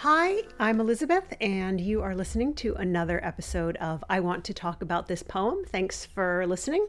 Hi, I'm Elizabeth, and you are listening to another episode of I Want to Talk About This Poem. Thanks for listening.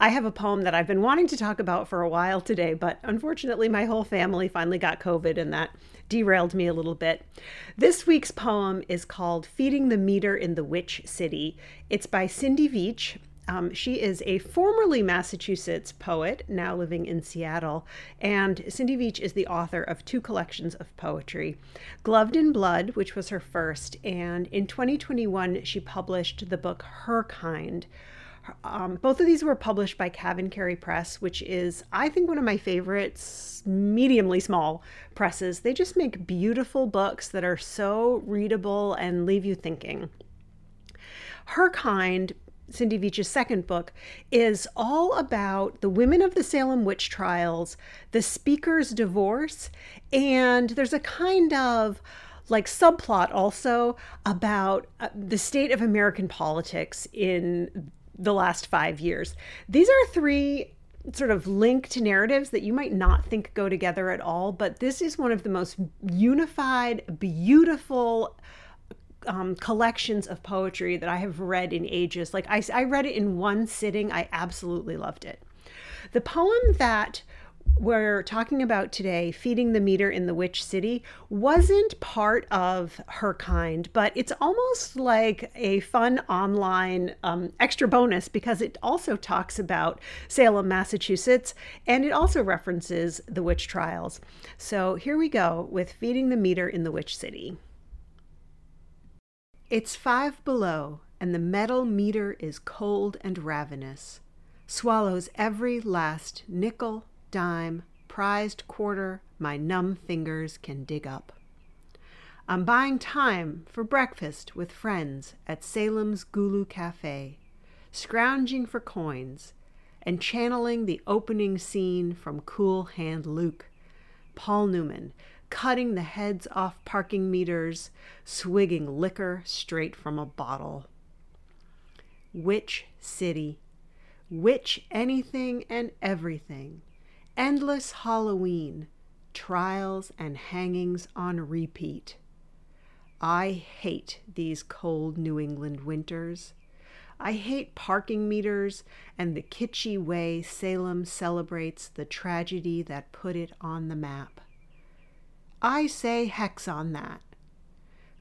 I have a poem that I've been wanting to talk about for a while today, but unfortunately, my whole family finally got COVID, and that derailed me a little bit. This week's poem is called Feeding the Meter in the Witch City. It's by Cindy Veach, um, she is a formerly Massachusetts poet, now living in Seattle, and Cindy Veach is the author of two collections of poetry Gloved in Blood, which was her first, and in 2021 she published the book Her Kind. Um, both of these were published by CavanKerry Press, which is, I think, one of my favorites, mediumly small presses. They just make beautiful books that are so readable and leave you thinking. Her Kind Cindy Veach's second book, is all about the women of the Salem witch trials, the speaker's divorce, and there's a kind of like subplot also about uh, the state of American politics in the last five years. These are three sort of linked narratives that you might not think go together at all, but this is one of the most unified, beautiful um, collections of poetry that I have read in ages. Like I, I read it in one sitting. I absolutely loved it. The poem that we're talking about today, Feeding the Meter in the Witch City, wasn't part of her kind, but it's almost like a fun online um, extra bonus because it also talks about Salem, Massachusetts, and it also references the witch trials. So here we go with Feeding the Meter in the Witch City. It's five below, and the metal meter is cold and ravenous, swallows every last nickel, dime, prized quarter my numb fingers can dig up. I'm buying time for breakfast with friends at Salem's Gulu Cafe, scrounging for coins and channeling the opening scene from Cool Hand Luke, Paul Newman, cutting the heads off parking meters, swigging liquor straight from a bottle. Witch city? Witch anything and everything? Endless Halloween, trials and hangings on repeat. I hate these cold New England winters. I hate parking meters and the kitschy way Salem celebrates the tragedy that put it on the map. I say hex on that.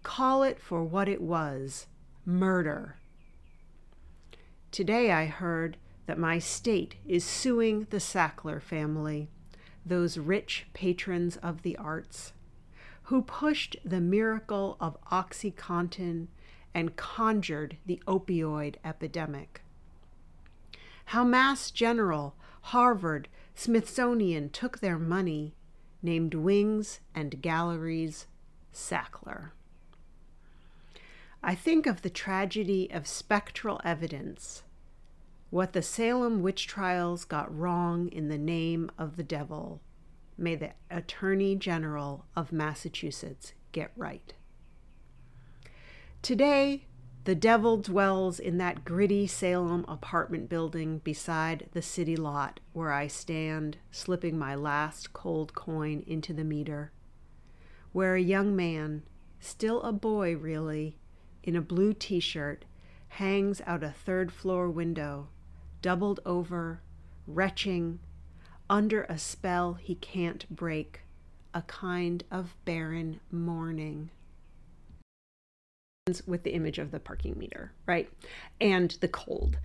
Call it for what it was murder. Today I heard that my state is suing the Sackler family, those rich patrons of the arts, who pushed the miracle of OxyContin and conjured the opioid epidemic. How Mass General, Harvard, Smithsonian took their money named Wings and Galleries Sackler. I think of the tragedy of spectral evidence, what the Salem witch trials got wrong in the name of the devil. May the Attorney General of Massachusetts get right. Today, the devil dwells in that gritty Salem apartment building beside the city lot where I stand, slipping my last cold coin into the meter. Where a young man, still a boy really, in a blue t shirt, hangs out a third floor window, doubled over, retching, under a spell he can't break, a kind of barren mourning with the image of the parking meter, right? And the cold.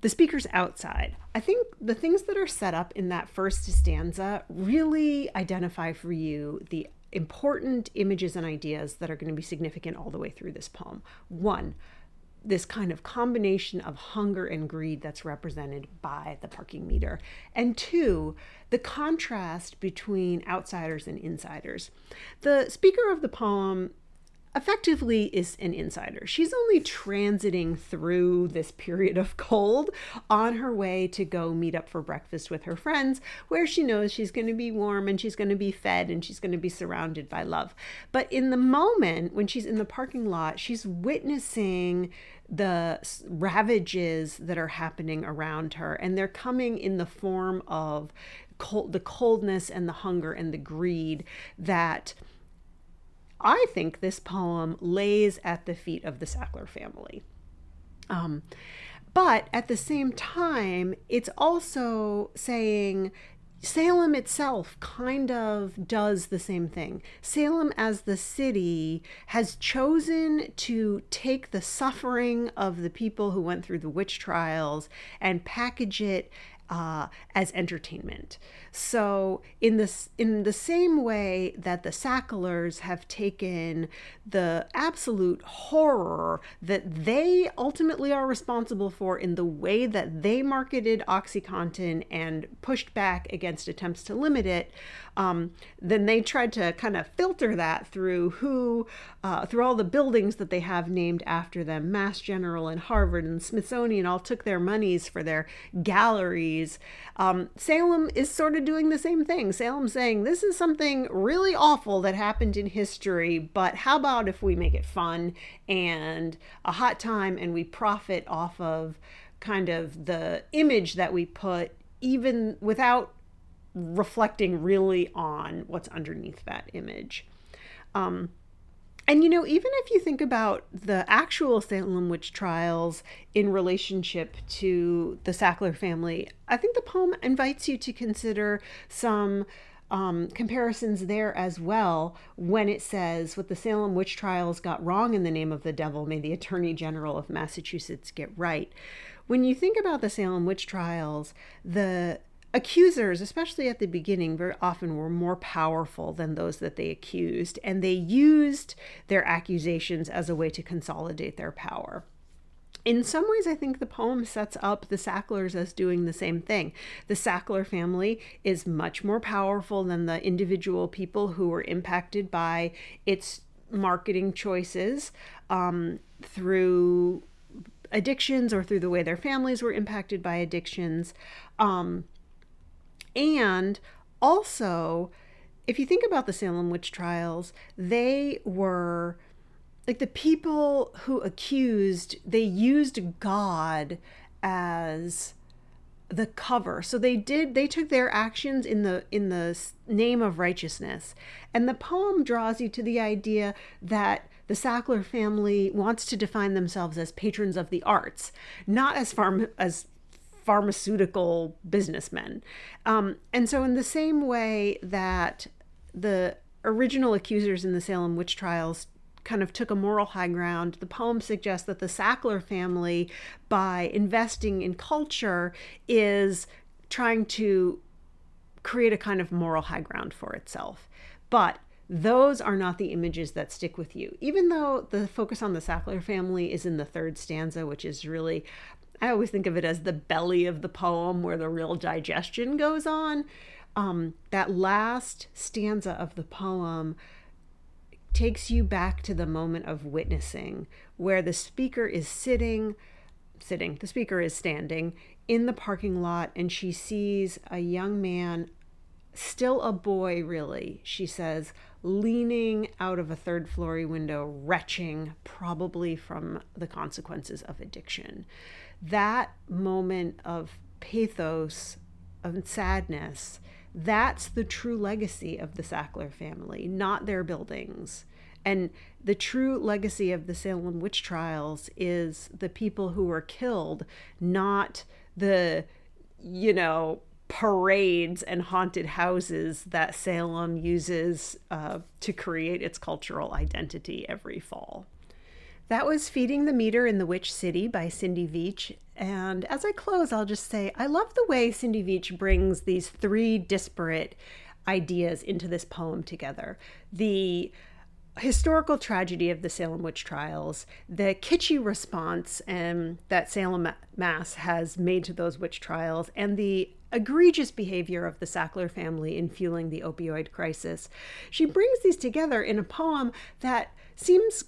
The speaker's outside. I think the things that are set up in that first stanza really identify for you the important images and ideas that are going to be significant all the way through this poem. One, this kind of combination of hunger and greed that's represented by the parking meter. And two, the contrast between outsiders and insiders. The speaker of the poem effectively is an insider. She's only transiting through this period of cold on her way to go meet up for breakfast with her friends, where she knows she's going to be warm and she's going to be fed and she's going to be surrounded by love. But in the moment when she's in the parking lot, she's witnessing the ravages that are happening around her, and they're coming in the form of cold, the coldness and the hunger and the greed that I think this poem lays at the feet of the Sackler family. Um, but at the same time, it's also saying Salem itself kind of does the same thing. Salem, as the city, has chosen to take the suffering of the people who went through the witch trials and package it uh, as entertainment. So in this in the same way that the Sacklers have taken the absolute horror that they ultimately are responsible for in the way that they marketed OxyContin and pushed back against attempts to limit it, um, then they tried to kind of filter that through who, uh, through all the buildings that they have named after them. Mass General and Harvard and Smithsonian all took their monies for their galleries. Um, Salem is sort of doing the same thing. Salem saying this is something really awful that happened in history, but how about if we make it fun and a hot time and we profit off of kind of the image that we put even without reflecting really on what's underneath that image. Um, and you know, even if you think about the actual Salem witch trials in relationship to the Sackler family, I think the poem invites you to consider some um, comparisons there as well when it says, What the Salem witch trials got wrong in the name of the devil, may the Attorney General of Massachusetts get right. When you think about the Salem witch trials, the accusers, especially at the beginning, very often were more powerful than those that they accused, and they used their accusations as a way to consolidate their power. In some ways, I think the poem sets up the Sacklers as doing the same thing. The Sackler family is much more powerful than the individual people who were impacted by its marketing choices um, through addictions or through the way their families were impacted by addictions. Um, and also, if you think about the Salem witch trials, they were like the people who accused, they used God as the cover. So they did they took their actions in the in the name of righteousness. And the poem draws you to the idea that the sackler family wants to define themselves as patrons of the arts not as far as pharmaceutical businessmen. Um, and so, in the same way that the original accusers in the Salem witch trials kind of took a moral high ground, the poem suggests that the Sackler family, by investing in culture, is trying to create a kind of moral high ground for itself. But those are not the images that stick with you. Even though the focus on the Sackler family is in the third stanza, which is really I always think of it as the belly of the poem where the real digestion goes on. Um, that last stanza of the poem takes you back to the moment of witnessing where the speaker is sitting sitting the speaker is standing in the parking lot and she sees a young man still a boy really she says leaning out of a third floor window retching probably from the consequences of addiction that moment of pathos, and sadness, that's the true legacy of the Sackler family, not their buildings. And the true legacy of the Salem witch trials is the people who were killed, not the, you know, parades and haunted houses that Salem uses uh, to create its cultural identity every fall. That was Feeding the Meter in the Witch City by Cindy Veach. And as I close, I'll just say I love the way Cindy Veach brings these three disparate ideas into this poem together. The historical tragedy of the Salem witch trials, the kitschy response um, that Salem Mass has made to those witch trials, and the egregious behavior of the Sackler family in fueling the opioid crisis. She brings these together in a poem that seems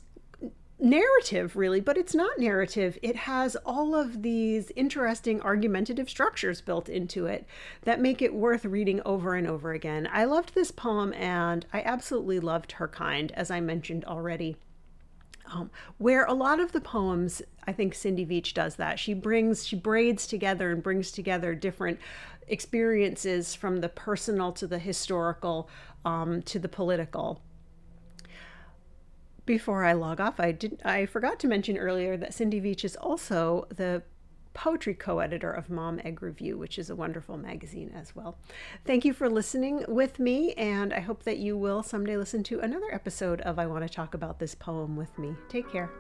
narrative really but it's not narrative. It has all of these interesting argumentative structures built into it that make it worth reading over and over again. I loved this poem and i absolutely loved her kind as i mentioned already um, where a lot of the poems i think cindy veach does that. She brings she braids together and brings together different experiences from the personal to the historical um, to the political. Before I log off, I did I forgot to mention earlier that Cindy Veach is also the poetry co-editor of Mom Egg Review, which is a wonderful magazine as well. Thank you for listening with me, and I hope that you will someday listen to another episode of I Want to Talk About This Poem with me. Take care.